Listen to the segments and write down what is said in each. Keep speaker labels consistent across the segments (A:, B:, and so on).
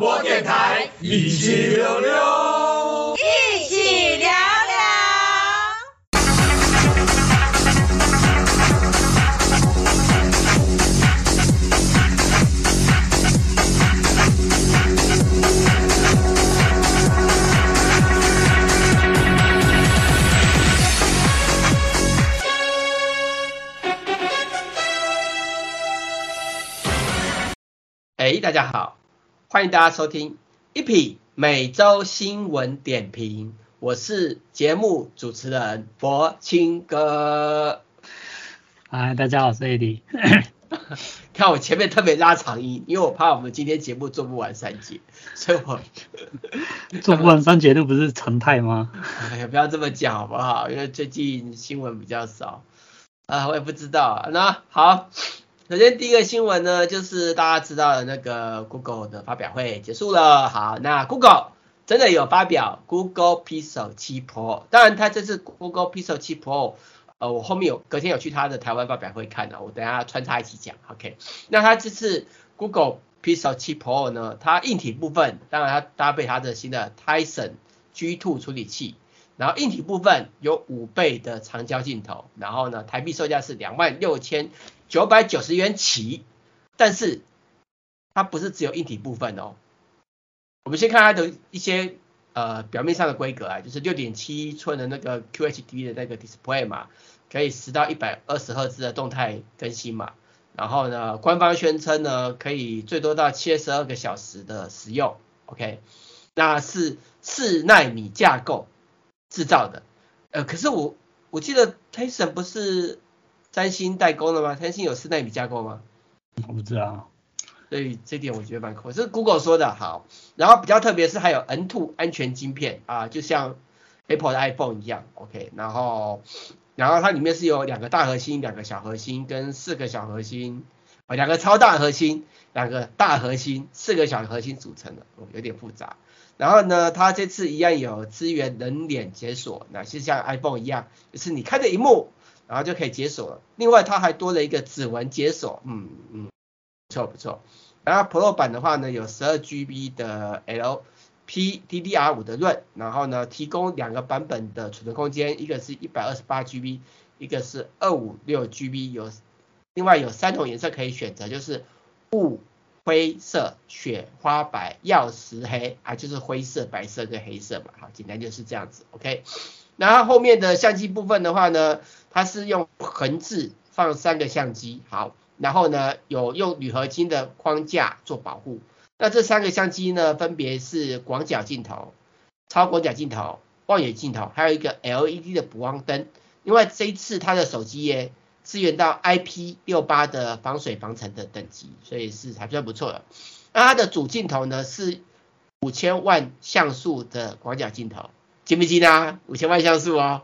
A: 播电台，一起溜溜，
B: 一起聊聊。
C: 哎，大家好，欢迎大家收听一匹每周新闻点评，我是节目主持人柏青哥。
D: 嗨，大家好，我是 AD。
C: 看我前面特别拉长音，因为我怕我们今天节目做不完三节，所以我
D: 做不完三节那不是常态吗？
C: 哎呀，不要这么讲好不好？因为最近新闻比较少啊，我也不知道。那好。首先，第一个新闻呢，就是大家知道的那个 Google 的发表会结束了。好，那 Google 真的有发表 Google Pixel 7 Pro，当然它这次 Google Pixel 7 Pro，呃，我后面有隔天有去它的台湾发表会看了，我等下穿插一起讲。OK，那它这次 Google Pixel 7 Pro 呢，它硬体部分，当然它搭配它的新的 Tizen G2 处理器，然后硬体部分有五倍的长焦镜头，然后呢，台币售价是两万六千。九百九十元起，但是它不是只有硬体部分哦。我们先看它的一些呃表面上的规格啊，就是六点七寸的那个 QHD 的那个 display 嘛，可以十到一百二十赫兹的动态更新嘛。然后呢，官方宣称呢，可以最多到七十二个小时的使用。OK，那是四纳米架构制造的。呃，可是我我记得 Tizen 不是。三星代工的吗？三星有四纳米架构吗？
D: 我不知道，
C: 所以这点我觉得蛮酷。这是 Google 说的，好。然后比较特别是还有 N2 安全晶片啊，就像 Apple 的 iPhone 一样，OK。然后，然后它里面是有两个大核心、两个小核心跟四个小核心，啊，两个超大核心、两个大核心、四个小核心组成的，哦有点复杂。然后呢，它这次一样有支援人脸解锁，那是像 iPhone 一样，就是你看着一幕。然后就可以解锁了。另外，它还多了一个指纹解锁，嗯嗯，不错不错。然后 Pro 版的话呢，有十二 GB 的 LPDDR5 的运然后呢，提供两个版本的储存空间，一个是一百二十八 GB，一个是二五六 GB。有另外有三种颜色可以选择，就是雾灰色、雪花白、曜石黑，啊，就是灰色、白色跟黑色嘛。好，简单就是这样子，OK。然后后面的相机部分的话呢，它是用横置放三个相机，好，然后呢有用铝合金的框架做保护。那这三个相机呢，分别是广角镜头、超广角镜头、望远镜头，还有一个 LED 的补光灯。另外这一次它的手机耶支援到 IP68 的防水防尘的等级，所以是还算不错的。那它的主镜头呢是五千万像素的广角镜头。行不行啊？五千万像素哦。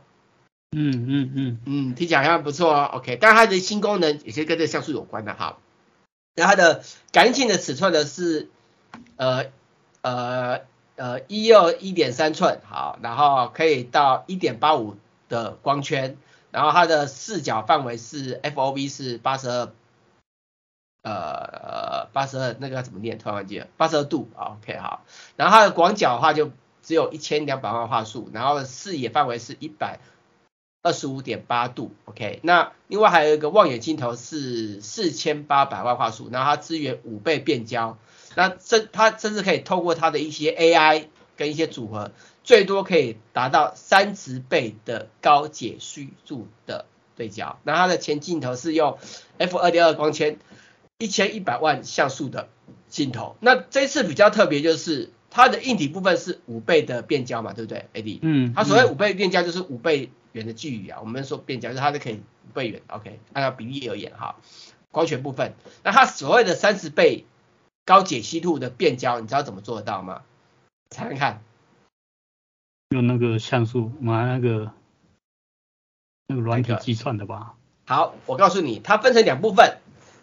D: 嗯嗯嗯
C: 嗯，听起来好像不错哦。OK，但它的新功能也是跟这个像素有关的哈。那它的感应器的尺寸呢是呃呃呃一二一点三寸，好，然后可以到一点八五的光圈，然后它的视角范围是 FOV 是八十二呃呃八十二那个怎么念？突然忘记了，八十二度。OK，好，然后它的广角的话就。只有一千两百万画素，然后视野范围是一百二十五点八度，OK。那另外还有一个望远镜头是四千八百万画素，然后它支援五倍变焦，那这它甚至可以透过它的一些 AI 跟一些组合，最多可以达到三十倍的高解析度的对焦。那它的前镜头是用 F 二点二光圈，一千一百万像素的镜头。那这次比较特别就是。它的硬体部分是五倍的变焦嘛，对不对，AD？
D: 嗯，
C: 它所谓五倍变焦就是五倍远的距离啊。我们说变焦就是它是可以五倍远，OK？按照比例而言哈，光学部分，那它所谓的三十倍高解析度的变焦，你知道怎么做得到吗？猜猜看。
D: 用那个像素，买那个那个软体计算的吧。
C: 好，我告诉你，它分成两部分。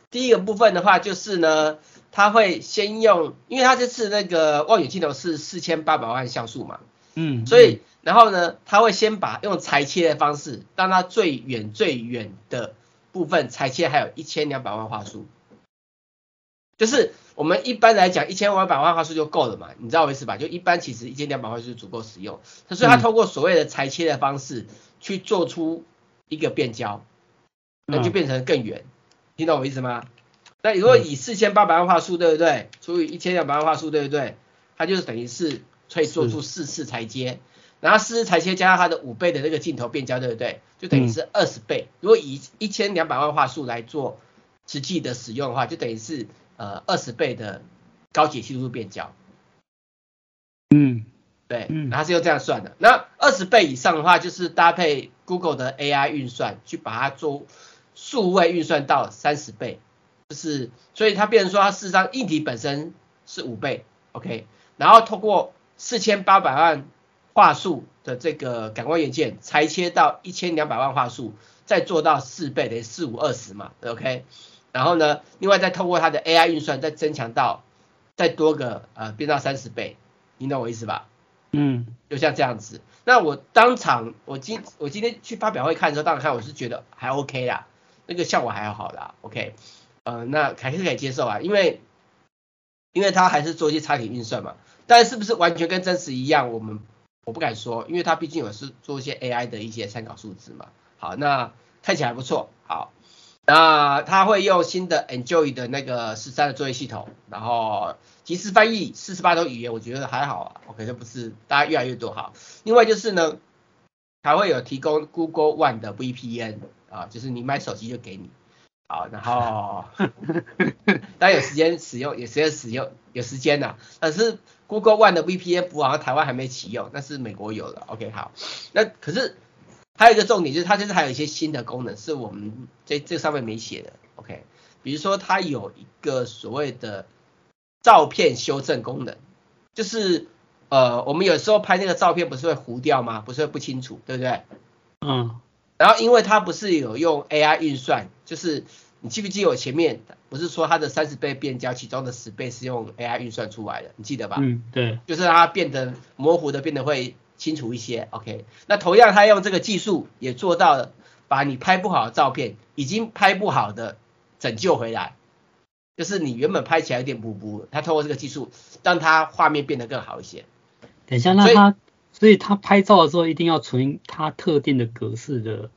C: 第一个部分的话就是呢。他会先用，因为他这次那个望远镜头是四千八百万像素嘛，
D: 嗯，
C: 所以然后呢，他会先把用裁切的方式，让它最远最远的部分裁切还有一千两百万画素，就是我们一般来讲一千两百万画素就够了嘛，你知道我意思吧？就一般其实一千两百万就足够使用。所以它通过所谓的裁切的方式去做出一个变焦，那就变成更远。嗯、听懂我意思吗？那如果以四千八百万画素，对不对？除以一千两百万画素，对不对？它就是等于是可以做出四次裁切，然后四次裁切加上它的五倍的那个镜头变焦，对不对？就等于是二十倍。如果以一千两百万画素来做实际的使用的话，就等于是呃二十倍的高解析度变焦。
D: 嗯，
C: 对，然后是用这样算的。那二十倍以上的话，就是搭配 Google 的 AI 运算去把它做数位运算到三十倍，就是所以它变成说它事实上硬体本身是五倍，OK，然后通过四千八百万画素的这个感光元件裁切到一千两百万画素，再做到四倍等于四五二十嘛，OK。然后呢，另外再透过它的 AI 运算，再增强到再多个呃变到三十倍，你懂我意思吧？
D: 嗯，
C: 就像这样子。那我当场我今我今天去发表会看的时候，当场看我是觉得还 OK 啦，那个效果还好啦，OK。呃，那还是可以接受啊，因为因为它还是做一些差点运算嘛。但是不是完全跟真实一样，我们我不敢说，因为它毕竟有是做一些 AI 的一些参考数值嘛。好，那看起来不错，好。那它会用新的 Enjoy 的那个十三的作业系统，然后即时翻译四十八种语言，我觉得还好啊。OK，这不是大家越来越多好。另外就是呢，还会有提供 Google One 的 VPN 啊，就是你买手机就给你。好，然后 当然有时间使用，有时间使用，有时间呐。但是 Google One 的 VPN 不好像台湾还没启用，但是美国有的。OK，好，那可是。还有一个重点就是，它就是还有一些新的功能是我们这这上面没写的，OK？比如说它有一个所谓的照片修正功能，就是呃，我们有时候拍那个照片不是会糊掉吗？不是会不清楚，对不对？
D: 嗯。
C: 然后因为它不是有用 AI 运算，就是你记不记得我前面不是说它的三十倍变焦，其中的十倍是用 AI 运算出来的，你记得吧？
D: 嗯，对。
C: 就是让它变得模糊的，变得会。清楚一些，OK。那同样，它用这个技术也做到了，把你拍不好的照片，已经拍不好的拯救回来。就是你原本拍起来有点模糊，他通过这个技术，让它画面变得更好一些。
D: 等一下，那他，所以他拍照的时候一定要存他特定的格式的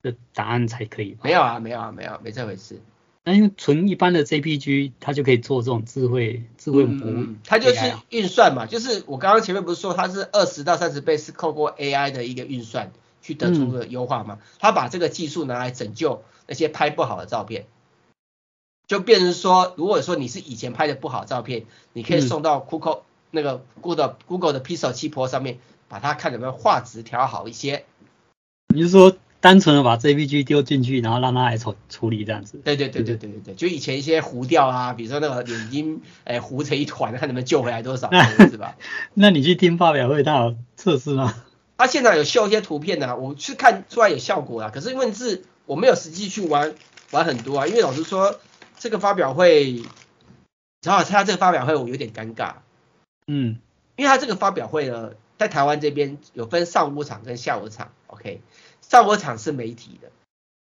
D: 的答案才可以。
C: 没有啊，没有啊，没有，没这回事。
D: 那因为纯一般的 JPG，它就可以做这种智慧智慧模、
C: 嗯，它就是运算嘛，就是我刚刚前面不是说它是二十到三十倍是透过 AI 的一个运算去得出的优化嘛？它、嗯、把这个技术拿来拯救那些拍不好的照片，就变成说，如果说你是以前拍的不好的照片，你可以送到 Google、嗯、那个 Google Google 的 Pixel 7 Pro 上面，把它看能不能画质调好一些。
D: 你是说？单纯的把 JPG 丢进去，然后让它来处处理这样子。
C: 对对对对对对对，就以前一些糊掉啊，比如说那个眼睛诶糊成一团，看能不能救回来多少，是吧？
D: 那你去听发表会，他有测试吗？
C: 他现在有秀一些图片啊，我去看出来有效果啊。可是问题是，我没有实际去玩玩很多啊，因为老实说，这个发表会，正好参加这个发表会，我有点尴尬。
D: 嗯，
C: 因为他这个发表会呢，在台湾这边有分上午场跟下午场，OK。上午场是媒体的，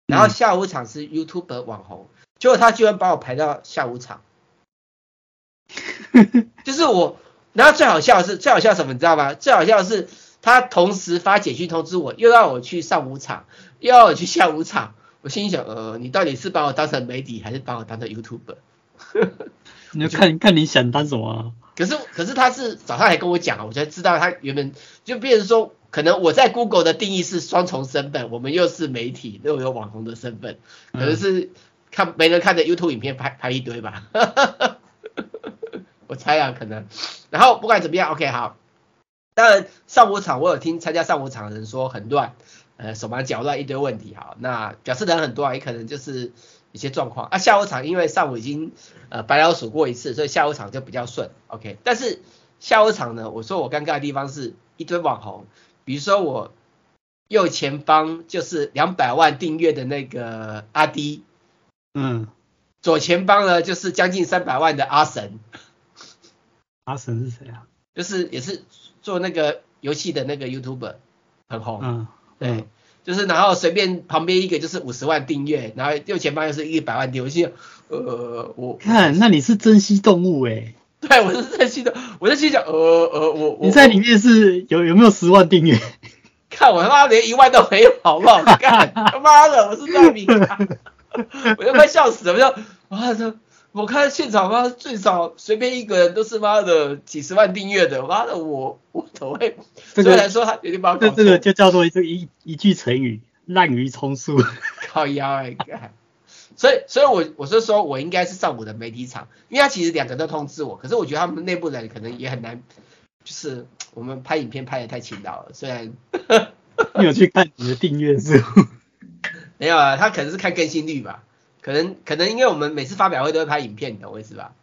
C: 然后下午场是 YouTube 网红，结果他居然把我排到下午场，就是我，然后最好笑的是，最好笑什么你知道吗？最好笑的是他同时发简讯通知我，又让我去上午场，又要我去下午场，我心里想，呃，你到底是把我当成媒体，还是把我当成 YouTuber？
D: 你就看看你想当什么啊？
C: 可是可是他是早上还跟我讲，我才知道他原本就变成说。可能我在 Google 的定义是双重身份，我们又是媒体又有网红的身份，可能是看没人看的 YouTube 影片拍拍一堆吧，我猜啊可能。然后不管怎么样，OK 好。当然上午场我有听参加上午场的人说很乱，呃手忙脚乱一堆问题，好，那表示人很多啊，也可能就是一些状况。啊下午场因为上午已经呃白老鼠过一次，所以下午场就比较顺，OK。但是下午场呢，我说我尴尬的地方是一堆网红。比如说我右前方就是两百万订阅的那个阿迪，
D: 嗯，
C: 左前方呢就是将近三百万的阿神。
D: 阿神是谁啊？
C: 就是也是做那个游戏的那个 YouTuber，很红。
D: 嗯，
C: 对，就是然后随便旁边一个就是五十万订阅，然后右前方又是一百万订阅，我心想，呃，我
D: 看，那你是珍稀动物诶、欸、
C: 对，我是珍稀的，我在心想，呃呃，我我
D: 你在里面是有有没有十万订阅？
C: 看我他妈连一万都没有，好不好？看他妈的，我是大米，我就快笑死了，我就妈的。我看现场妈最少随便一个人都是妈的几十万订阅的，妈的我我怎么会？虽然说他有点把我搞错。
D: 这个就叫做一一一句成语，滥竽充数。
C: 靠腰哎、欸，所以所以我我是说我应该是上我的媒体场，因为他其实两个都通知我，可是我觉得他们内部人可能也很难，就是我们拍影片拍的太勤劳了，虽然
D: 你有去看你的订阅数？
C: 没有啊，他可能是看更新率吧。可能可能因为我们每次发表会都会拍影片，你懂我意思吧？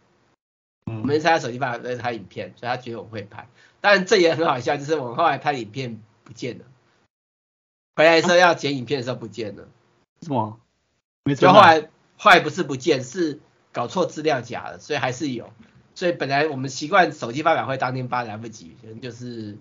C: 嗯。我们参加手机发表会拍影片，所以他觉得我们会拍。当然这也很好笑，就是我们后来拍影片不见了，回来的时候要剪影片的时候不见了。
D: 什么？
C: 就后来后来不是不见，是搞错资料夹了，所以还是有。所以本来我们习惯手机发表会当天发来不及，可能就是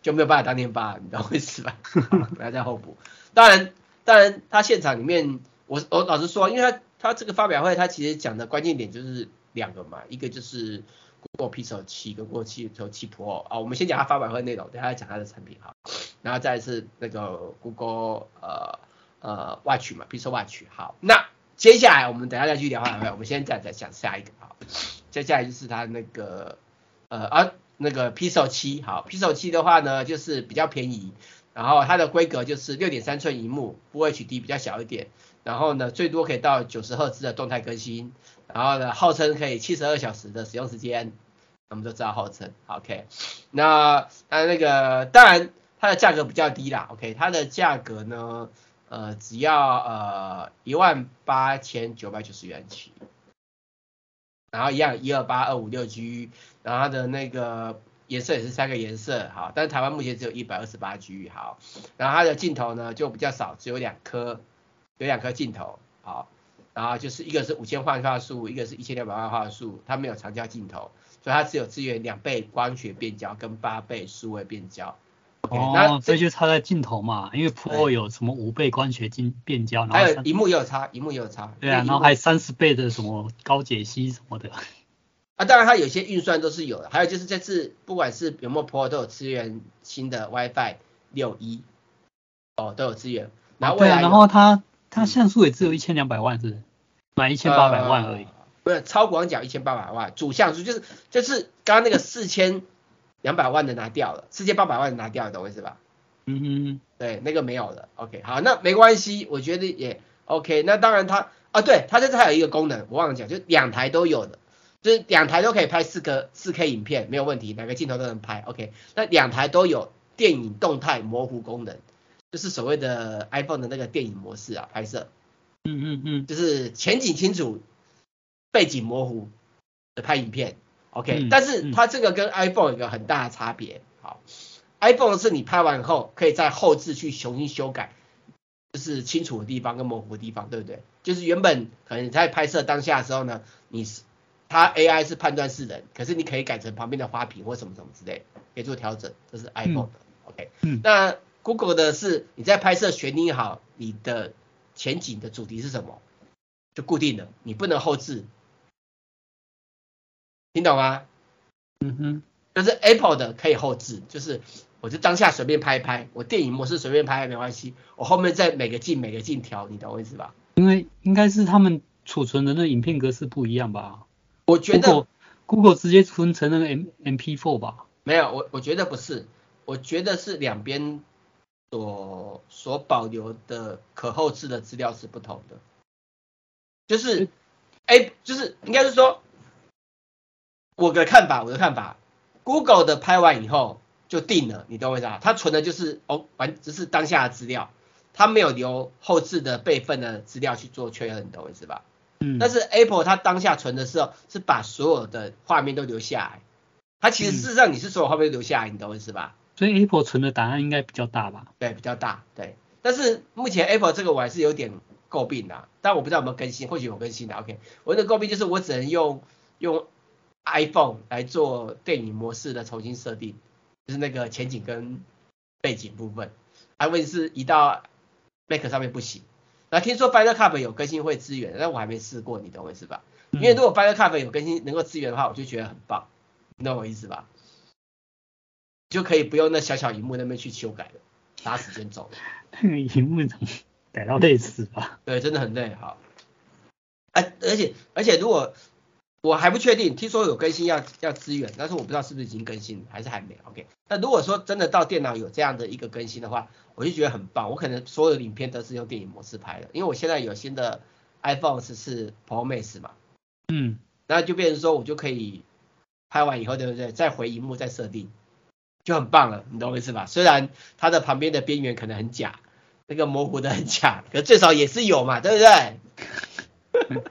C: 就没有办法当天发，你懂我意思吧？不要再后补。当然当然他现场里面，我我老实说，因为他。他这个发表会，他其实讲的关键点就是两个嘛，一个就是 Google Pixel 7跟 Google Pixel 7 Pro 啊，我们先讲他发表会内容，等下再讲他的产品哈，然后再是那个 Google 呃呃 Watch 嘛，Pixel Watch 好，那接下来我们等下再去聊发表会，我们现在再讲下一个哈，接下来就是他那个呃啊那个 Pixel 7好，Pixel 7的话呢就是比较便宜，然后它的规格就是六点三寸萤幕，Full HD 比较小一点。然后呢，最多可以到九十赫兹的动态更新，然后呢，号称可以七十二小时的使用时间，我们都知道号称，OK。那那那个当然它的价格比较低啦，OK，它的价格呢，呃，只要呃一万八千九百九十元起，然后一样一二八二五六 G，然后它的那个颜色也是三个颜色，好，但是台湾目前只有一百二十八 G，好，然后它的镜头呢就比较少，只有两颗。有两颗镜头，好，然后就是一个是五千万画素，一个是一千两百万画素，它没有长焦镜头，所以它只有支援两倍光学变焦跟八倍数位变焦。
D: Okay, 哦，那这就差在镜头嘛，因为 Pro 有什么五倍光学镜变焦，然后
C: 还有荧幕也有差，荧幕也有差。
D: 对啊，然后还三十倍的什么高解析什么的。
C: 啊，当然它有些运算都是有的，还有就是这次不管是有没有 Pro 都有支援新的 WiFi 六一哦都有支援。然后未来、
D: 啊、然后它。它像素也只有一千两百万，是满一千八百万而已。
C: 不是超广角一千八百万，主像素就是就是刚刚那个四千两百万的拿掉了，四千八百万的拿掉了，懂我意思吧？
D: 嗯哼，
C: 对，那个没有了。OK，好，那没关系，我觉得也 OK。那当然它啊，对，它这次还有一个功能，我忘了讲，就两台都有的，就是两台都可以拍四个四 K 影片，没有问题，哪个镜头都能拍。OK，那两台都有电影动态模糊功能。就是所谓的 iPhone 的那个电影模式啊，拍摄，
D: 嗯嗯嗯，
C: 就是前景清楚，背景模糊的拍影片，OK，但是它这个跟 iPhone 有一个很大的差别，好，iPhone 是你拍完以后可以在后置去重新修改，就是清楚的地方跟模糊的地方，对不对？就是原本可能你在拍摄当下的时候呢，你是它 AI 是判断是人，可是你可以改成旁边的花瓶或什么什么之类，可以做调整，这是 iPhone 的，OK，嗯，那。Google 的是你在拍摄选定好你的前景的主题是什么，就固定了，你不能后置，听懂吗？
D: 嗯哼，
C: 但是 Apple 的可以后置，就是我就当下随便拍一拍，我电影模式随便拍没关系，我后面再每个镜每个镜调，你懂我意思吧？
D: 因为应该是他们储存的那影片格式不一样吧？
C: 我觉得
D: Google, Google 直接存成那个 M MP4 吧？
C: 没有，我我觉得不是，我觉得是两边。所所保留的可后置的资料是不同的，就是，哎，就是应该是说，我的看法，我的看法，Google 的拍完以后就定了，你懂我意思啊？它存的就是哦，完只是当下的资料，它没有留后置的备份的资料去做确认，你懂我意思吧？
D: 嗯。
C: 但是 Apple 它当下存的时候是把所有的画面都留下来，它其实事实上你是所有画面都留下来，你懂我意思吧？
D: 所以 Apple 存的答案应该比较大吧？
C: 对，比较大，对。但是目前 Apple 这个我还是有点诟病的，但我不知道有没有更新，或许有更新的。OK，我的诟病就是我只能用用 iPhone 来做电影模式的重新设定，就是那个前景跟背景部分。还问题是移到 Mac 上面不行。那听说 Final Cut 有更新会支援，但我还没试过，你懂我意思吧？因为如果 Final Cut 有更新能够支援的话，我就觉得很棒，你懂我意思吧？就可以不用那小小荧幕那边去修改了，打时间走了。
D: 那个荧幕怎么改到累死吧？
C: 对，真的很累，好。哎，而且而且如果我还不确定，听说有更新要要资源，但是我不知道是不是已经更新还是还没。OK，那如果说真的到电脑有这样的一个更新的话，我就觉得很棒。我可能所有的影片都是用电影模式拍的，因为我现在有新的 iPhone 十四 Pro Max 嘛，
D: 嗯，
C: 那就变成说我就可以拍完以后，对不对？再回荧幕再设定，就很棒了，你懂我意思吧？虽然它的旁边的边缘可能很假，那个模糊的很假，可最少也是有嘛，对不对？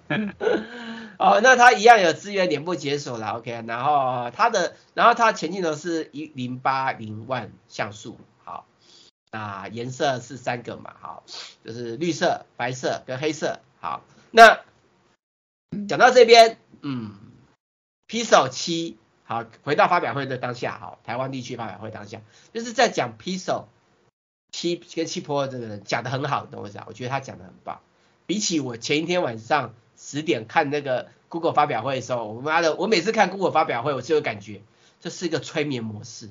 C: 哦，那它一样有资源脸部解锁了，OK，然后它的，然后它前镜头是一零八零万像素，好，那颜色是三个嘛，好，就是绿色、白色跟黑色，好，那讲到这边，嗯，Pixel 七，好，回到发表会的当下，好，台湾地区发表会当下，就是在讲 Pixel 七跟七 Pro 这个人讲的很好，懂我意思啊？我觉得他讲的很棒，比起我前一天晚上。十点看那个 Google 发表会的时候，我妈的，我每次看 Google 发表会，我就有感觉这是一个催眠模式，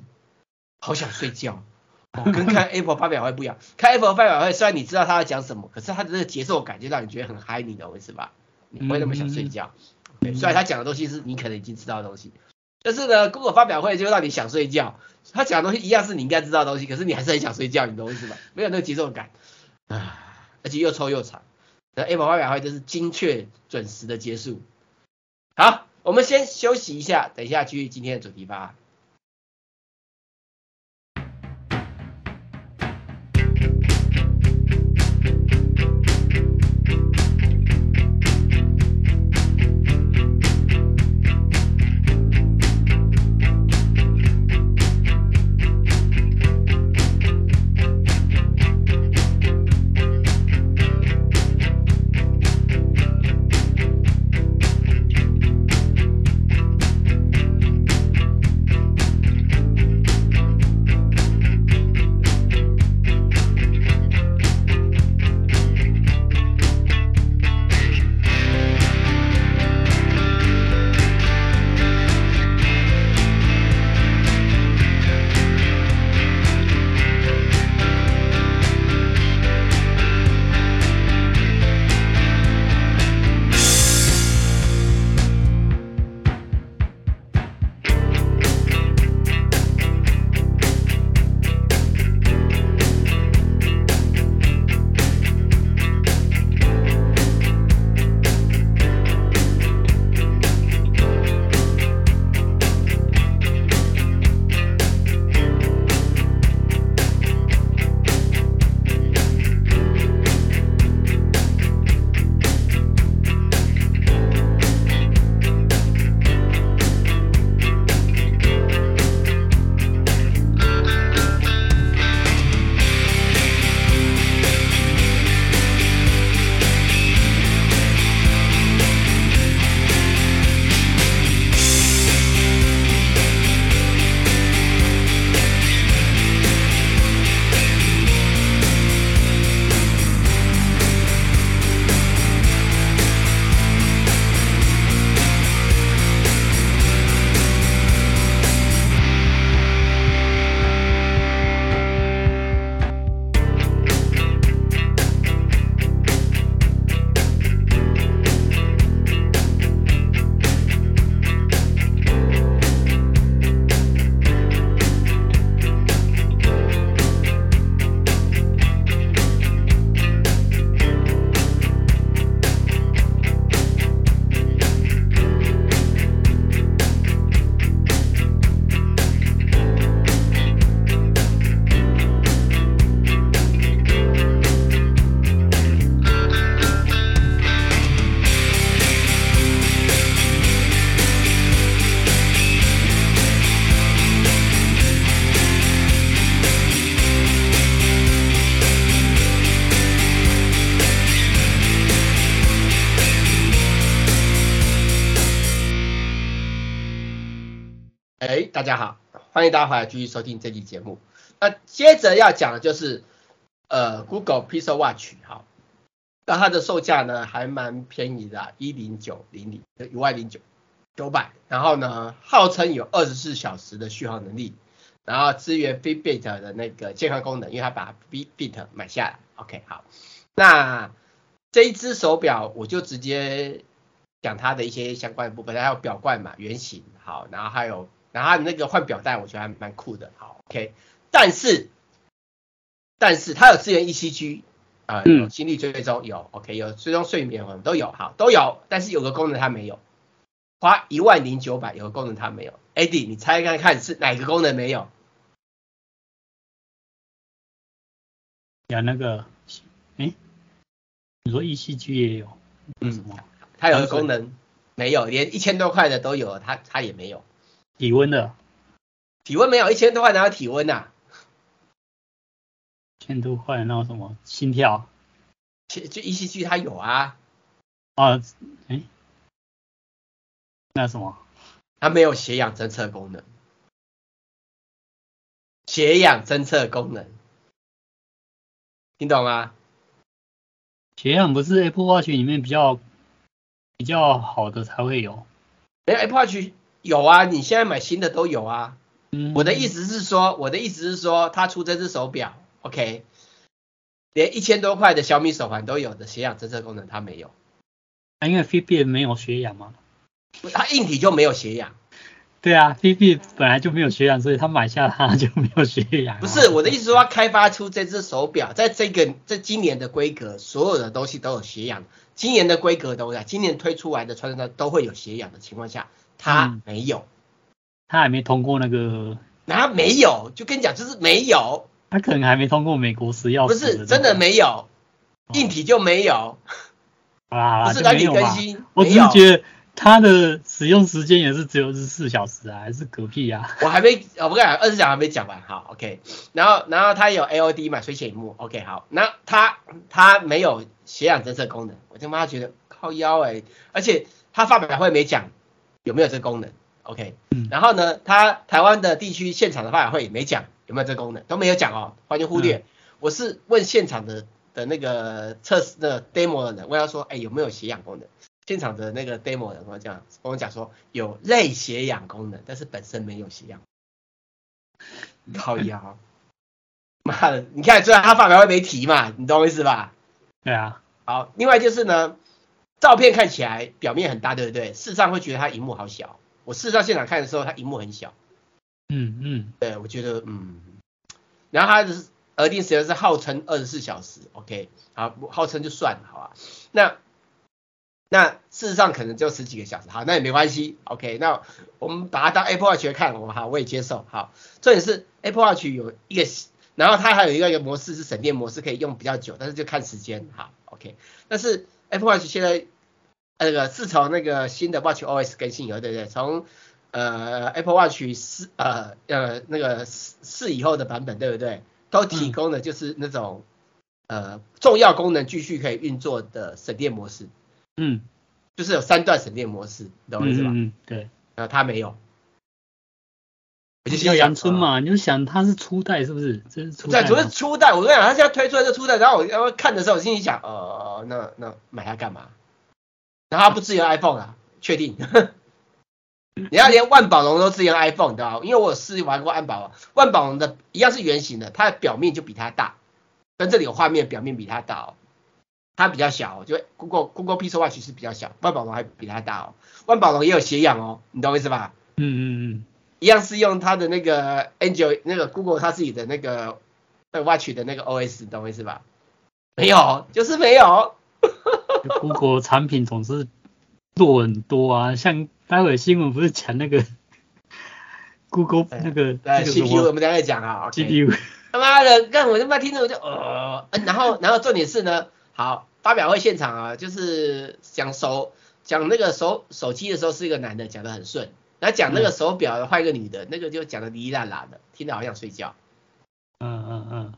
C: 好想睡觉。哦，跟看 Apple 发表会不一样，看 Apple 发表会虽然你知道他在讲什么，可是他的这个节奏感就让你觉得很嗨，你懂我意思吧？你不会那么想睡觉。对，虽然他讲的东西是你可能已经知道的东西，但是呢，Google 发表会就让你想睡觉。他讲的东西一样是你应该知道的东西，可是你还是很想睡觉，你懂我意思吗？没有那个节奏感啊，而且又臭又长。那 Apple 发表会就是精确准时的结束。好，我们先休息一下，等一下继续今天的主题吧。迎大家回来继续收听这期节目。那接着要讲的就是呃 Google Pixel Watch 好，那它的售价呢还蛮便宜的，一零九零零，一万零九九百，然后呢号称有二十四小时的续航能力，然后支援 Fitbit 的那个健康功能，因为它把 Fitbit 买下来，OK 好，那这一只手表我就直接讲它的一些相关的部分，还有表冠嘛，圆形好，然后还有然后那个换表带，我觉得还蛮酷的，好 OK，但是。但是它有支援 ECG，啊、呃，有心率追踪有，OK，有追踪睡眠，我们都有，好，都有。但是有个功能它没有，花一万零九百，有个功能它没有。AD，你猜看看是哪个功能没有？
D: 有那个，哎，你说 ECG 也有，
C: 嗯，什么？它有个功能没有，连一千多块的都有，它它也没有。
D: 体温的？
C: 体温没有，一千多块哪有体温啊？
D: 千多块，那什么心跳？
C: 就 ECG 它有啊。
D: 啊，哎，那什么？
C: 它没有血氧侦测功能。血氧侦测功能，听懂吗？
D: 血氧不是 Apple Watch 里面比较比较好的才会有。
C: 没有 Apple Watch 有啊，你现在买新的都有啊。
D: 嗯。
C: 我的意思是说，我的意思是说，他出这只手表。OK，连一千多块的小米手环都有的血氧侦测功能，它没有。
D: 啊，因为 Fitbit 没有血氧吗？
C: 它硬体就没有血氧。
D: 对啊，Fitbit 本来就没有血氧，所以他买下它就没有血氧。
C: 不是我的意思说，他开发出这只手表，在这个在今年的规格，所有的东西都有血氧。今年的规格都在，今年推出来的穿戴都会有血氧的情况下，它没有。
D: 它、嗯、还没通过那个。
C: 那没有，就跟你讲，就是没有。
D: 他可能还没通过美国食药。
C: 不是真的没有，硬体就没有。
D: 啊，
C: 不是软体更新。
D: 我只是觉得它的使用时间也是只有二十四小时啊，还是嗝屁啊？
C: 我还没，我不敢，二十小时还没讲完。好，OK。然后，然后它有 AOD 嘛，水显萤幕。OK，好。那它它没有血氧侦测功能，我他妈觉得靠腰哎、欸。而且他发表会没讲有没有这个功能。OK。然后呢，他台湾的地区现场的发表会也没讲。有没有这个功能都没有讲哦，完全忽略。嗯、我是问现场的的那个测试的 demo 的人，我要说，哎，有没有血氧功能？现场的那个 demo 的人跟我讲，跟我讲说有类血氧功能，但是本身没有血氧。靠腰，妈的，你看，虽然他发表会没提嘛，你懂我意思吧？
D: 对啊。
C: 好，另外就是呢，照片看起来表面很大，对不对？事实上会觉得它荧幕好小。我事实上现场看的时候，它荧幕很小。
D: 嗯嗯，
C: 对，我觉得嗯，然后它的额定时间是号称二十四小时，OK，好，号称就算了，好吧？那那事实上可能就十几个小时，好，那也没关系，OK，那我们把它当 Apple Watch 来看，我好，我也接受，好，重点是 Apple Watch 有一个，然后它还有一个一个模式是省电模式，可以用比较久，但是就看时间，好，OK，但是 Apple Watch 现在那个自从那个新的 Watch OS 更新以后，对不对？从呃，Apple Watch 四呃呃那个四四以后的版本对不对？都提供的就是那种、嗯、呃重要功能继续可以运作的省电模式。
D: 嗯，
C: 就是有三段省电模式，你懂我意思吧？
D: 嗯，对。
C: 呃，它没有。
D: 比较阳春嘛，你就想它是初代是不是？这是初代。
C: 对，主要是初代。我跟你讲，它现在推出来这初代，然后我要看的时候，我心里想，呃，那那买它干嘛？然后它不支援 iPhone 啊？确定？你要连万宝龙都支援 iPhone，你知道吗？因为我有试玩过万宝龙，万宝龙的一样是圆形的，它的表面就比它大，跟这里有画面表面比它大哦，它比较小，就 Google Google Pixel Watch 是比较小，万宝龙还比它大哦，万宝龙也有血氧哦，你懂我意思吧？
D: 嗯嗯嗯，
C: 一样是用他的那个 Angel 那个 Google 他自己的那个 Watch 的那个 OS，懂我意思吧？没有，就是没有。
D: Google 产品总是弱很多啊，像。待会新闻不是讲那个 Google 那个
C: 呃 CPU，我们等下再讲啊。
D: CPU
C: 他妈的，让我他妈听着我就呃，然后然后重点是呢，好，发表会现场啊，就是讲手讲那个手手机的时候是一个男的讲的很顺，然后讲那个手表的换一个女的，嗯、那个就讲的哩哩啦啦的，听得好像睡觉。
D: 嗯嗯嗯。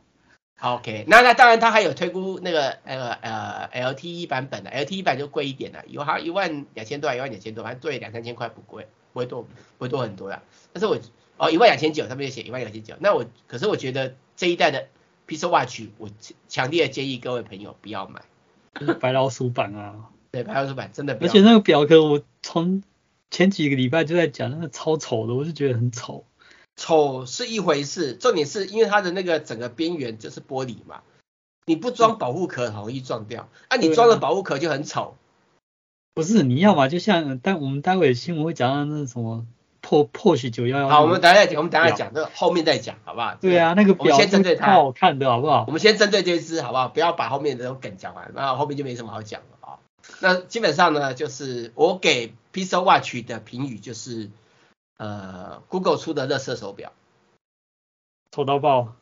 C: OK，那那当然他还有推估那个呃呃 LTE 版本的，LTE 版就贵一点了，有好像一万两千多，一万两千多，反正对两三千块不贵，不会多不会多很多啦。但是我哦一万两千九，上面写一万两千九，那我可是我觉得这一代的 Pixel Watch，我强烈建议各位朋友不要买，
D: 就是白老鼠版啊。
C: 对，白老鼠版真的不要。
D: 而且那个表格我从前几个礼拜就在讲，那个超丑的，我就觉得很丑。
C: 丑是一回事，重点是因为它的那个整个边缘就是玻璃嘛，你不装保护壳很容易撞掉，啊，你装了保护壳就很丑。
D: 不是，你要嘛就像，待我们待会新闻会讲到那什么。破破许九幺幺。
C: 好，我们等下讲，我们等下讲，这个后面再讲，好不好？
D: 对啊，那个表
C: 先针对它，
D: 好看的好不好？
C: 我们先针对这只，好不好？不要把后面的这种梗讲完，那后面就没什么好讲了啊。那基本上呢，就是我给 Pixel Watch 的评语就是，呃，Google 出的垃圾手表，
D: 丑到爆，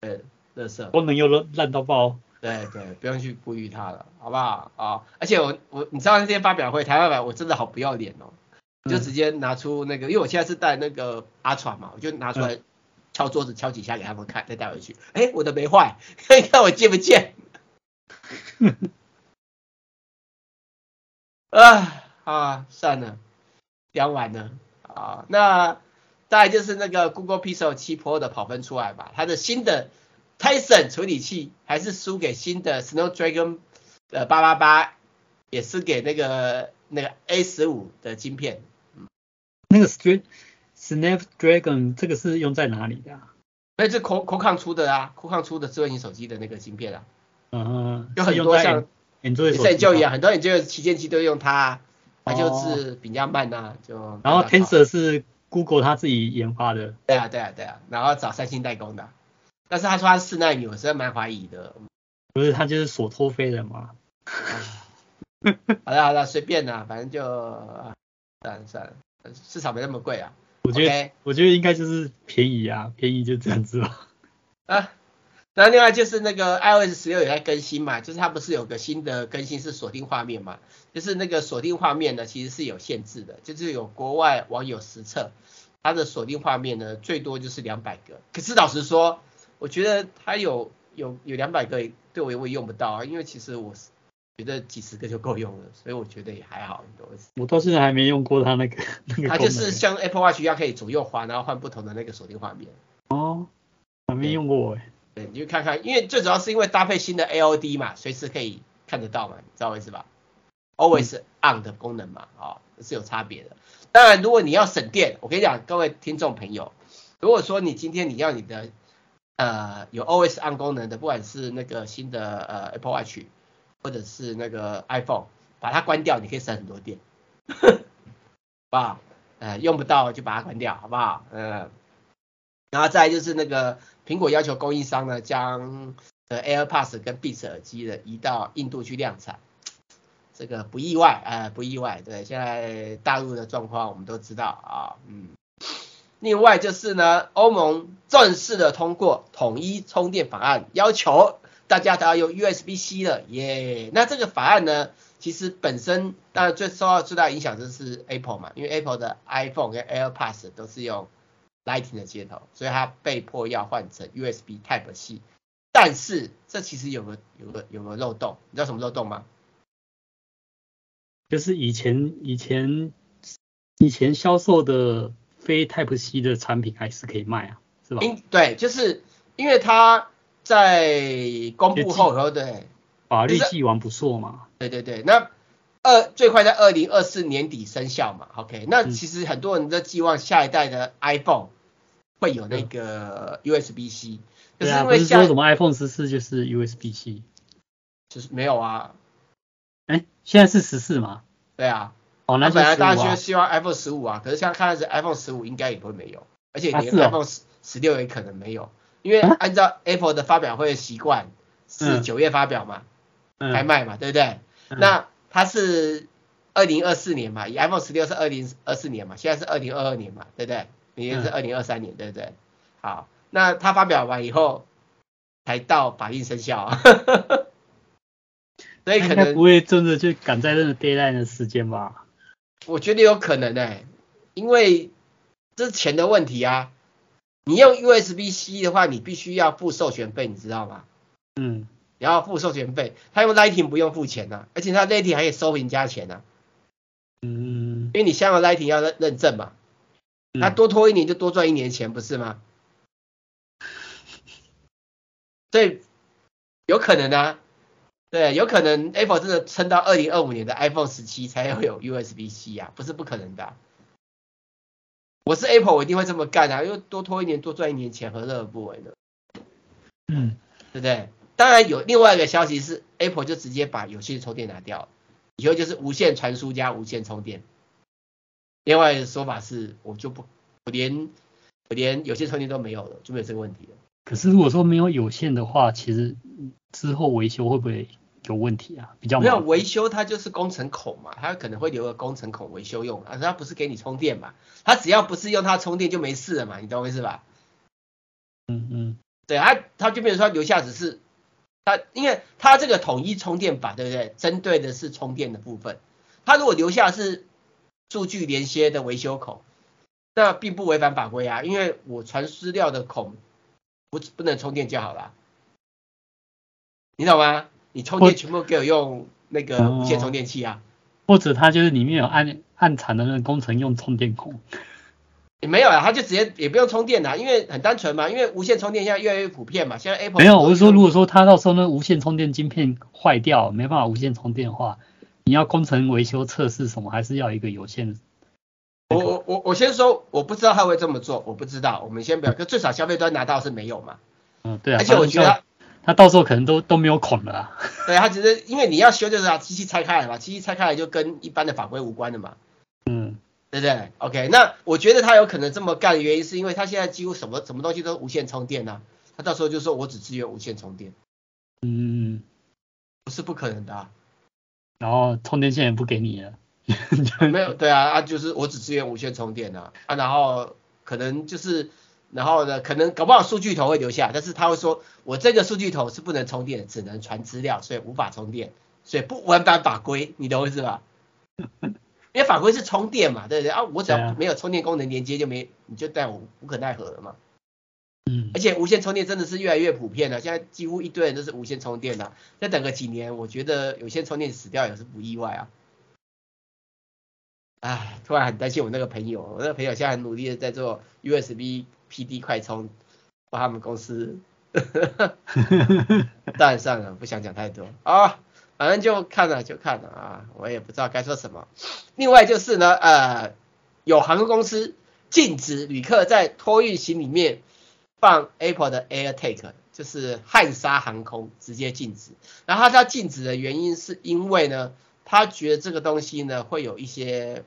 C: 对，垃圾，
D: 功能又烂烂到爆，
C: 对对，不用去呼吁它了，好不好啊？而且我我你知道那天发表会，台湾版我真的好不要脸哦。就直接拿出那个，因为我现在是带那个 Ultra 嘛，我就拿出来敲桌子敲几下给他们看，再带回去。哎，我的没坏，看一看我见不见？啊啊，算了，聊完了啊。那大概就是那个 Google Pixel 7 Pro 的跑分出来吧，它的新的 Tizen 处理器还是输给新的 Snapdragon 呃八八八，也是给那个那个 A 十五的晶片。
D: 那个 Snapdragon 这个是用在哪里的啊？
C: 那这 Qualcomm 出的啊，Qualcomm 出的智慧型手机的那个芯片啊。
D: 嗯，
C: 有很多像
D: Android
C: 手机一样，很多人就旗舰机都用它，它就是比较慢呐，就。
D: 然后 Tensor 是 Google 它自己研发的。
C: 对啊，对啊，对啊，然后找三星代工的。但是他说他是四纳米，我实在蛮怀疑的。
D: 不是，他就是所托非人嘛。
C: 好了好了，随便啦，反正就算了算了。市场没那么贵啊，
D: 我觉得，Okay? 我觉得应该就是便宜啊，便宜就这样子吧。
C: 啊，那另外就是那个 iOS 十六也在更新嘛，就是它不是有个新的更新是锁定画面嘛，就是那个锁定画面呢其实是有限制的，就是有国外网友实测，它的锁定画面呢最多就是两百个，可是老实说，我觉得它有有有两百个对我也会用不到啊，因为其实我是。觉得几十个就够用了，所以我觉得也还好，
D: 我到现在还没用过它那个那个。
C: 它就是像 Apple Watch 一样，可以左右滑，然后换不同的那个锁定画面。
D: 哦，还没用过哎。
C: 对，你就看看，因为最主要是因为搭配新的 AOD 嘛，随时可以看得到嘛，你知道我意思吧？Always on 的功能嘛，啊、哦，是有差别的。当然，如果你要省电，我跟你讲，各位听众朋友，如果说你今天你要你的呃有 Always on 功能的，不管是那个新的呃 Apple Watch。或者是那个 iPhone，把它关掉，你可以省很多电，好不好？呃，用不到就把它关掉，好不好？嗯，然后再就是那个苹果要求供应商呢，将 AirPods 跟 Beats 耳机的移到印度去量产，这个不意外，呃，不意外，对，现在大陆的状况我们都知道啊，嗯。另外就是呢，欧盟正式的通过统一充电法案，要求。大家都要用 USB-C 了耶。那这个法案呢，其实本身当然最受到最大影响就是 Apple 嘛，因为 Apple 的 iPhone 跟 AirPods 都是用 Lightning 的接头，所以它被迫要换成 USB Type-C。但是这其实有个有个有个漏洞，你知道什么漏洞吗？
D: 就是以前以前以前销售的非 Type-C 的产品还是可以卖啊，是吧？
C: 因对，就是因为它。在公布后，然后对，
D: 法律既往不溯嘛。
C: 对对对，那二最快在二零二四年底生效嘛。OK，那其实很多人都寄望下一代的 iPhone 会有那个 USB-C，
D: 可是因为像什么 iPhone 十四就是 USB-C，
C: 就是没有啊。
D: 哎，现在是十四吗？
C: 对啊。
D: 哦，那
C: 本来大家就希望 iPhone 十五啊，可是现在看来是 iPhone 十五应该也不会没有，而且连 iPhone 十十六也可能没有。因为按照 Apple 的发表会的习惯是九月发表嘛，嗯、开卖嘛，对不对？嗯、那它是二零二四年嘛，以 iPhone 十六是二零二四年嘛，现在是二零二二年嘛，对不对？明年是二零二三年，嗯、对不对？好，那它发表完以后才到法定生效，啊，所以可能
D: 不会真的就赶在那个 deadline 的时间吧？
C: 我觉得有可能哎、欸，因为这是钱的问题啊。你用 USB-C 的话，你必须要付授权费，你知道吗？
D: 嗯，
C: 你要付授权费。他用 Lightning 不用付钱呐、啊，而且他 Lightning 还可以收人家钱呐、啊。
D: 嗯，
C: 因为你香港 Lightning 要认认证嘛，他多拖一年就多赚一年钱，不是吗？对，有可能啊，对，有可能 Apple 真的撑到二零二五年的 iPhone 十七才会有 USB-C 啊，不是不可能的啊。我是 Apple，我一定会这么干啊，因为多拖一年多赚一年钱，何乐而不为呢？
D: 嗯，
C: 对不对？当然有另外一个消息是，Apple 就直接把有线充电拿掉了，以后就是无线传输加无线充电。另外一个说法是，我就不，我连我连有线充电都没有了，就没有这个问题了。
D: 可是如果说没有有线的话，其实之后维修会不会有问题啊？比较
C: 没有维修，它就是工程孔嘛，它可能会留个工程孔维修用，啊，它不是给你充电嘛，它只要不是用它充电就没事了嘛，你懂我意思吧？
D: 嗯嗯，
C: 对，啊它就变成说留下只是它，因为它这个统一充电法，对不对？针对的是充电的部分，它如果留下是数据连接的维修孔，那并不违反法规啊，因为我传资料的孔不不能充电就好了，你懂吗？你充电全部给我用那个无线充电器啊，
D: 或者它就是里面有暗暗藏的那个工程用充电孔，
C: 也没有啊，它就直接也不用充电的，因为很单纯嘛，因为无线充电现在越来越普遍嘛，现在 Apple
D: 没有，我是说如果说它到时候那无线充电晶片坏掉，没办法无线充电的话，你要工程维修测试什么，还是要一个有线？
C: 我我我我先说，我不知道他会这么做，我不知道，我们先不要，可最少消费端拿到是没有嘛，
D: 嗯对啊，
C: 而且我觉得。
D: 他到时候可能都都没有孔了啊。
C: 对，他只是因为你要修就是把机器拆开来嘛，机器拆开来就跟一般的法规无关的嘛。
D: 嗯，
C: 对不对？OK，那我觉得他有可能这么干的原因是因为他现在几乎什么什么东西都无线充电啊，他到时候就说我只支援无线充电。
D: 嗯，
C: 不是不可能的啊。
D: 然后充电线也不给你了。
C: 没有，对啊，啊就是我只支援无线充电啊，啊然后可能就是。然后呢，可能搞不好数据头会留下，但是他会说，我这个数据头是不能充电，只能传资料，所以无法充电，所以不违反法规，你懂我意思吧？因为法规是充电嘛，对不对啊？我只要没有充电功能连接就没，你就带我无可奈何了嘛。
D: 嗯。而
C: 且无线充电真的是越来越普遍了，现在几乎一堆人都是无线充电的，再等个几年，我觉得有线充电死掉也是不意外啊。唉，突然很担心我那个朋友，我那个朋友现在很努力的在做 USB。PD 快充，把他们公司 当然算了，不想讲太多啊、哦，反正就看了就看了啊，我也不知道该说什么。另外就是呢，呃，有航空公司禁止旅客在托运行李里面放 Apple 的 AirTag，就是汉莎航空直接禁止。然后他禁止的原因是因为呢，他觉得这个东西呢会有一些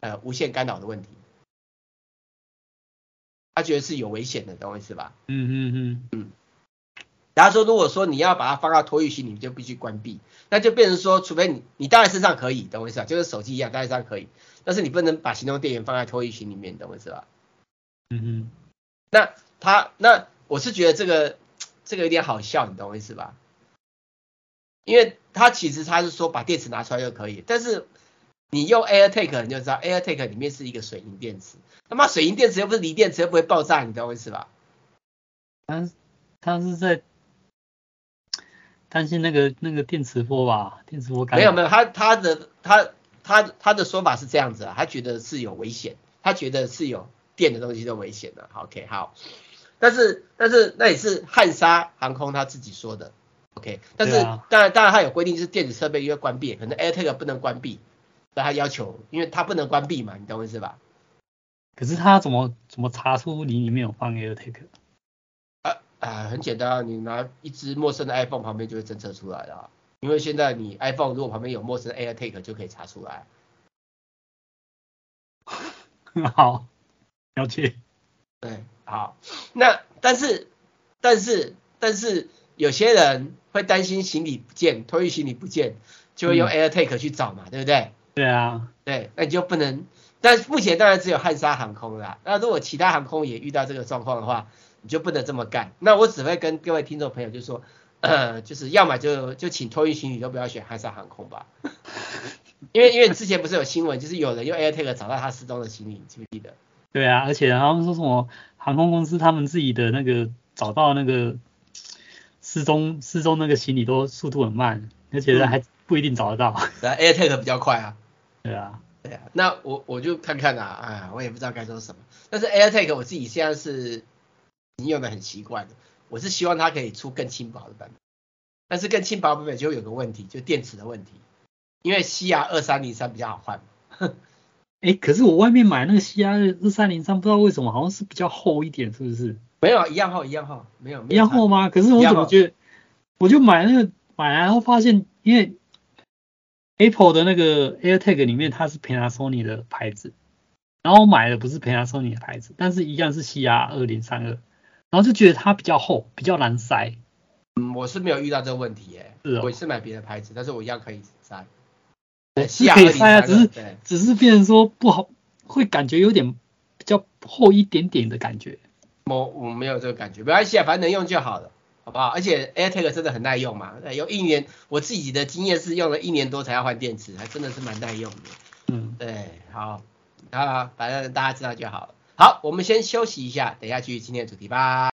C: 呃无线干扰的问题。他觉得是有危险的，懂我意思吧？
D: 嗯嗯嗯
C: 嗯。然后说，如果说你要把它放到托运行李，你就必须关闭，那就变成说，除非你你带在身上可以，懂我意思吧？就是手机一样带在身上可以，但是你不能把行动电源放在托运行里面，懂我意思吧？
D: 嗯哼。
C: 那他那我是觉得这个这个有点好笑，你懂我意思吧？因为他其实他是说把电池拿出来就可以，但是。你用 AirTag 你就知道，AirTag 里面是一个水银电池，他妈水银电池又不是锂电池，又不会爆炸，你懂我意思吧？
D: 他他是在担心那个那个电磁波吧？电磁波感。
C: 没有没有，他他的他他他的说法是这样子啊，他觉得是有危险，他觉得是有电的东西都危险的。OK 好，但是但是那也是汉莎航空他自己说的，OK，但是、啊、当然当然他有规定，是电子设备应该关闭，可能 AirTag 不能关闭。他要求，因为他不能关闭嘛，你懂我意思吧？
D: 可是他怎么怎么查出你里面有放 AirTag？
C: 啊啊，很简单，你拿一只陌生的 iPhone 旁边就会侦测出来了。因为现在你 iPhone 如果旁边有陌生的 AirTag 就可以查出来。
D: 好，了解。
C: 对，好。那但是但是但是有些人会担心行李不见，托运行李不见，就会用 AirTag 去找嘛，嗯、对不对？
D: 对啊，
C: 对，那你就不能，但目前当然只有汉莎航空啦。那如果其他航空也遇到这个状况的话，你就不能这么干。那我只会跟各位听众朋友就说，呃，就是要么就就请托运行李都不要选汉莎航空吧，因为因为之前不是有新闻，就是有人用 AirTag 找到他失踪的行李，你记不记得？
D: 对啊，而且他们说什么航空公司他们自己的那个找到那个失踪失踪那个行李都速度很慢，而且还不一定找得到。
C: 对啊，AirTag 比较快啊。
D: 对啊，
C: 对啊，那我我就看看啊，哎，我也不知道该说什么。但是 AirTag 我自己现在是用的很习惯了，我是希望它可以出更轻薄的版本，但是更轻薄版本就有个问题，就电池的问题，因为 CR 二三零三比较好换。
D: 哎，可是我外面买那个 CR 二三零三，不知道为什么好像是比较厚一点，是不是？
C: 没有，一样厚，一样厚，没有，没
D: 有一样厚吗？可是我怎么觉得，我就买那个买来后发现，因为 Apple 的那个 AirTag 里面它是 Panasonic 的牌子，然后我买的不是 Panasonic 的牌子，但是一样是 CR 二零三二，然后就觉得它比较厚，比较难塞。
C: 嗯，我是没有遇到这个问题耶，
D: 是哦，
C: 我也是买别的牌子，但是我一样可以塞。
D: 是可以塞啊，只是只是变成说不好，会感觉有点比较厚一点点的感觉。
C: 我我没有这个感觉，没关系啊，反正能用就好了，好不好？而且 AirTag 真的很耐用嘛，用一年，我自己的经验是用了一年多才要换电池，还真的是蛮耐用的。
D: 嗯，
C: 对，好，啊，反正大家知道就好了。好，我们先休息一下，等一下继续今天的主题吧。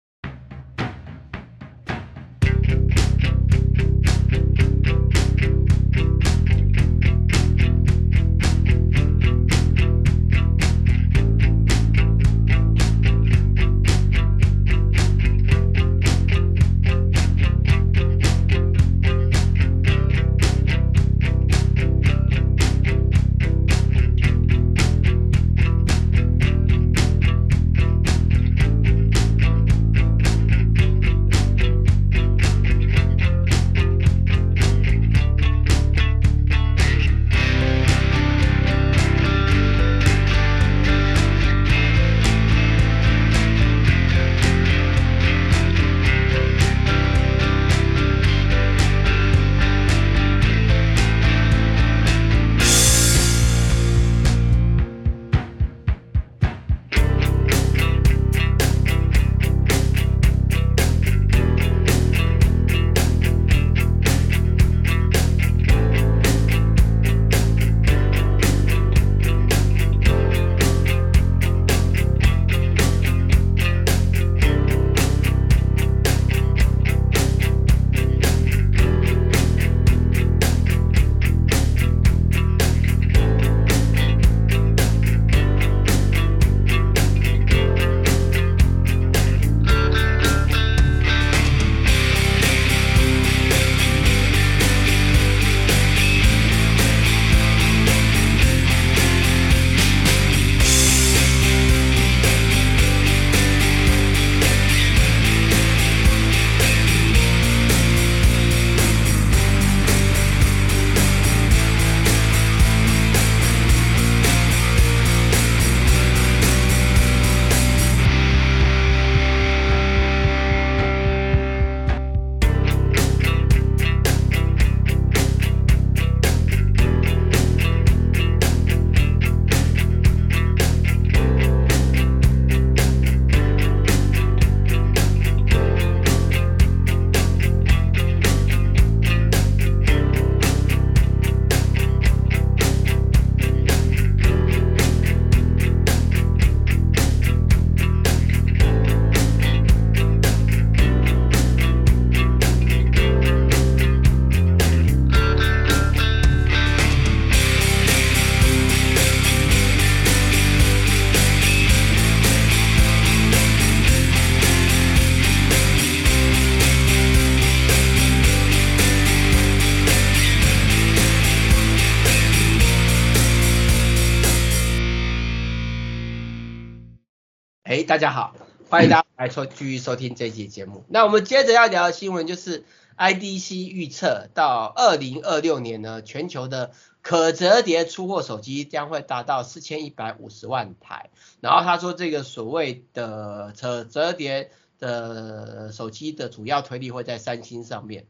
C: 大家好，欢迎大家来收继续收听这一期节目。那我们接着要聊的新闻就是 IDC 预测到二零二六年呢，全球的可折叠出货手机将会达到四千一百五十万台。然后他说，这个所谓的可折叠的手机的主要推力会在三星上面。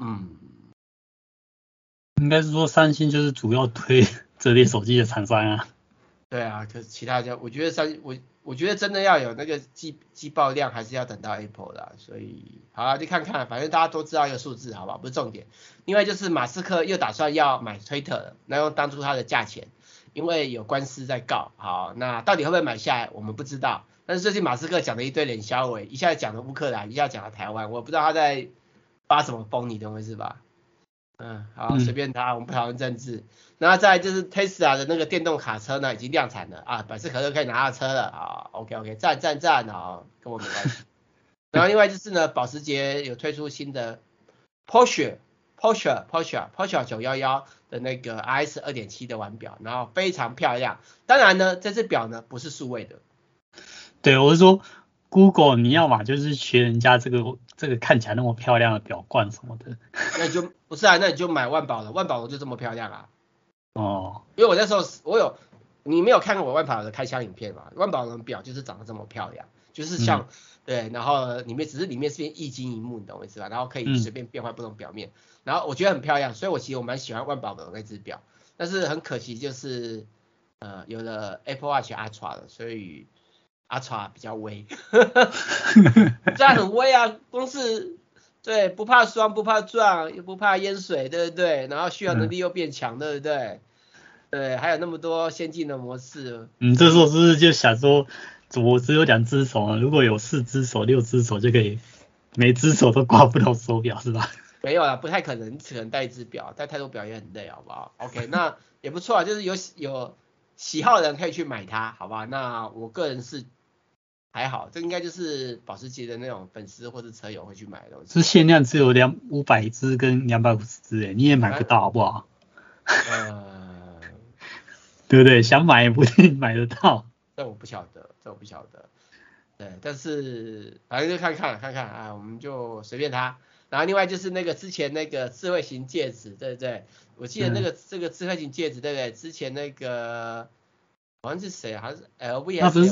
C: 嗯，
D: 应该是说三星就是主要推 折叠手机的厂商啊。
C: 对啊，可是其他家，我觉得三我。我觉得真的要有那个季季报量，还是要等到 Apple 的，所以好了，就看看，反正大家都知道一个数字，好不好？不是重点。另外就是马斯克又打算要买推特，那用当初他的价钱，因为有官司在告，好，那到底会不会买下来，我们不知道。但是最近马斯克讲了一堆冷笑话，一下讲了乌克兰，一下讲了台湾，我不知道他在发什么疯，你懂我意思吧？嗯，好，随便他，我们不讨论政治。然后再来就是 Tesla 的那个电动卡车呢，已经量产了啊，百事可乐可以拿到车了啊，OK OK，赞赞赞啊，跟我没关系。然后另外就是呢，保时捷有推出新的 Porsche Porsche Porsche Porsche 九幺幺的那个 RS 二点七的腕表，然后非常漂亮。当然呢，这只表呢不是数位的。
D: 对，我是说 Google 你要嘛就是学人家这个这个看起来那么漂亮的表冠什么的。
C: 那你就不是啊，那你就买万宝了，万宝龙就这么漂亮啊。
D: 哦。
C: 因为我那时候我有，你没有看过我万宝龙的开箱影片嘛？万宝龙表就是长得这么漂亮，就是像。嗯对，然后里面只是里面是片液晶萤幕，你懂我意思吧？然后可以随便变换不同表面，嗯、然后我觉得很漂亮，所以我其实我蛮喜欢万宝的那只表，但是很可惜就是呃有了 Apple Watch Ultra 了，所以 Ultra 比较威，这样很威啊，光是对不怕霜不怕撞又不怕淹水，对不对？然后续航能力又变强，对不对？对，还有那么多先进的模式。
D: 嗯，这时候是不是就想说？我只有两只手啊，如果有四只手、六只手就可以，每只手都挂不了手表是吧？
C: 没有啊，不太可能，只能戴一只表，戴太多表也很累，好不好？OK，那也不错啊，就是有有喜好的人可以去买它，好吧？那我个人是还好，这应该就是保时捷的那种粉丝或者车友会去买的东西。
D: 是限量只有两五百只跟两百五十只诶，你也买不到好不好？呃，对不对？想买也不一定买得到。
C: 这我不晓得，这我不晓得，对，但是反正就看看看看啊，我们就随便他。然后另外就是那个之前那个智慧型戒指，对不对？我记得那个、嗯、这个智慧型戒指，对不对？之前那个好像是谁、好像是 LV
D: 还是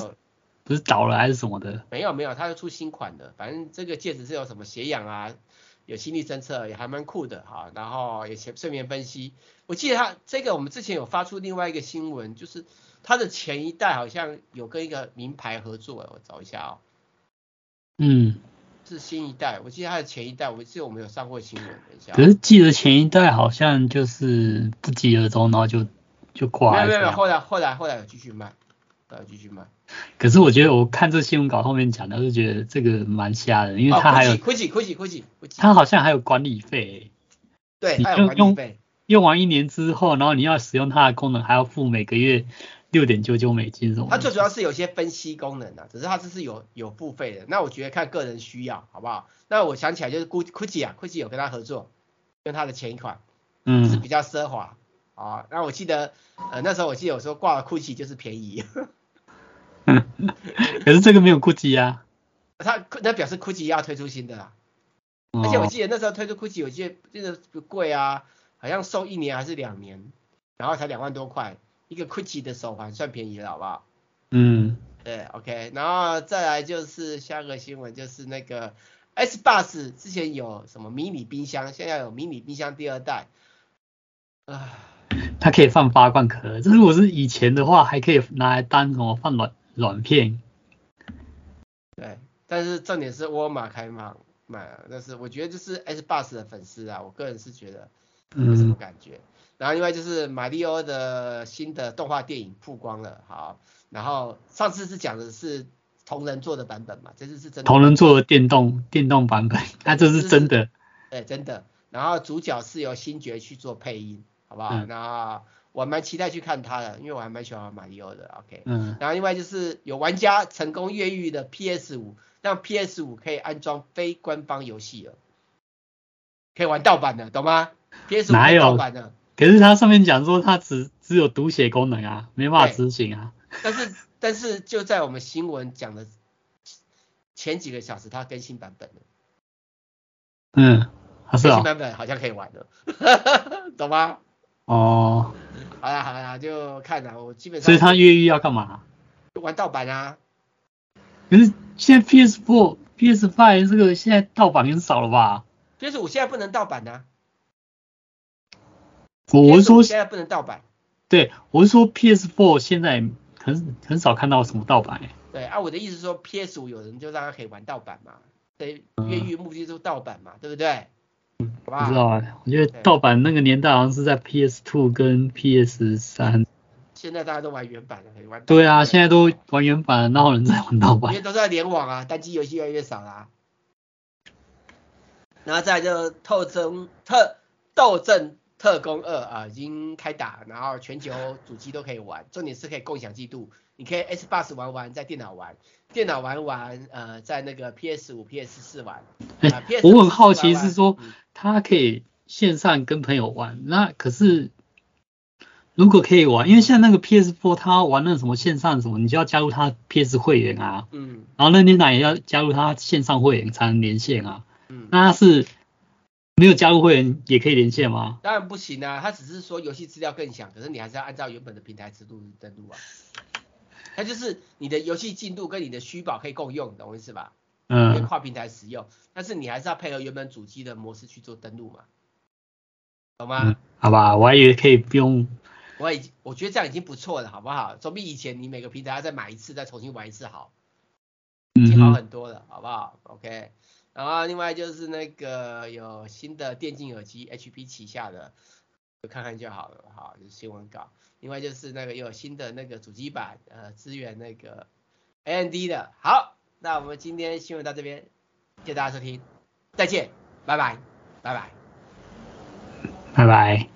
D: 不是倒了还是什么的？
C: 没有没有，它要出新款的，反正这个戒指是有什么血氧啊，有心率侦测，也还蛮酷的哈。然后也睡眠分析，我记得它这个我们之前有发出另外一个新闻，就是。它的前一代好像有跟一个名牌合作，我找一下哦。
D: 嗯，
C: 是新一代，我记得它的前一代，我记得我们有上过新闻，等一下。
D: 可是记得前一代好像就是不疾而终，然后就就挂了。
C: 没有没有，后来后来后来有继续卖，后来继续买。
D: 可是我觉得我看这新闻稿后面讲的，就觉得这个蛮瞎的，因为它还有。
C: 亏亏亏亏
D: 它好像还有管理费。
C: 对，还有管理费。
D: 用完一年之后，然后你要使用它的功能，还要付每个月。六点九九美金？
C: 它最主要是有些分析功能啊，只是它这是有有付费的。那我觉得看个人需要，好不好？那我想起来就是 Gucci 啊，Gucci 有跟他合作，跟他的前一款，嗯，是比较奢华啊。那我记得呃那时候我记得我说挂了 Gucci 就是便宜，
D: 可是这个没有 Gucci 啊。
C: 他那表示 Gucci 要推出新的啦，而且我记得那时候推出 Gucci 我记得真的不贵啊，好像售一年还是两年，然后才两万多块。一个 Gucci 的手环算便宜了，好不好？
D: 嗯，
C: 对，OK，然后再来就是下个新闻，就是那个 S Bus 之前有什么迷你冰箱，现在有迷你冰箱第二代，
D: 啊，它可以放八罐可乐，这如果是以前的话，还可以拿来当什么放软软片。
C: 对，但是重点是沃尔玛开卖卖了，但是我觉得就是 S Bus 的粉丝啊，我个人是觉得没什么感觉。嗯然后另外就是马里奥的新的动画电影曝光了，好，然后上次是讲的是同人做的版本嘛，这次是真的
D: 同人做的电动电动版本，它 这是真的，
C: 对，真的。然后主角是由星爵去做配音，好不好？嗯、然后我蛮期待去看他的，因为我还蛮喜欢马里奥的，OK。嗯。然后另外就是有玩家成功越狱的 PS 五，让 PS 五可以安装非官方游戏了，可以玩盗版的，懂吗？PS 五盗版的。
D: 可是它上面讲说它只只有读写功能啊，没办法执行啊。
C: 但是但是就在我们新闻讲的前几个小时，它更新版本了。
D: 嗯，是啊。更
C: 新版本好像可以玩了，懂吗？
D: 哦。
C: 好啦好啦，就看啦，我基本上。
D: 所以他越狱要干嘛？
C: 玩盗版啊。
D: 可是现在 PS4、PS5 这个现在盗版很少了吧
C: ？PS5 现在不能盗版啊。
D: 我是说
C: 现在不能盗版，
D: 对，我是说 PS4 现在很很少看到什么盗版。
C: 对啊，我的意思是说 PS5 有人就让他可以玩盗版嘛，对，越狱目的就是盗版嘛，对不对？
D: 嗯，不知道啊，我觉得盗版那个年代好像是在 PS2 跟 PS3。
C: 现在大家都玩原版了，可以玩。
D: 对啊，现在都玩原版，哪有人在玩盗版？
C: 因为都在联网啊，单机游戏越来越少啦、啊。然后再来就透真特斗争。特工二啊已经开打，然后全球主机都可以玩，重点是可以共享记录，你可以 Xbox 玩玩，在电脑玩，电脑玩玩，呃，在那个 PS 五、PS 四玩。
D: 哎、呃，我很好奇是说，他可以线上跟朋友玩，那可是如果可以玩，因为像那个 PS4，他玩那什么线上什么，你就要加入他 PS 会员啊，嗯，然后任天堂也要加入他线上会员才能连线啊，嗯，那他是。没有加入会员也可以连线吗？
C: 当然不行啊，他只是说游戏资料更强，可是你还是要按照原本的平台制度登录啊。它就是你的游戏进度跟你的虚宝可以共用，懂我意思吧？嗯。可以跨平台使用，但是你还是要配合原本主机的模式去做登录嘛，懂吗？
D: 嗯，好吧，我还以为可以不用。
C: 我已经我觉得这样已经不错了，好不好？总比以前你每个平台要再买一次再重新玩一次好，已经好很多了，好不好？OK。然后另外就是那个有新的电竞耳机，HP 旗下的，就看看就好了，好，就是新闻稿。另外就是那个有新的那个主机板，呃，支援那个 AMD 的。好，那我们今天新闻到这边，谢谢大家收听，再见，拜拜，拜拜，
D: 拜拜。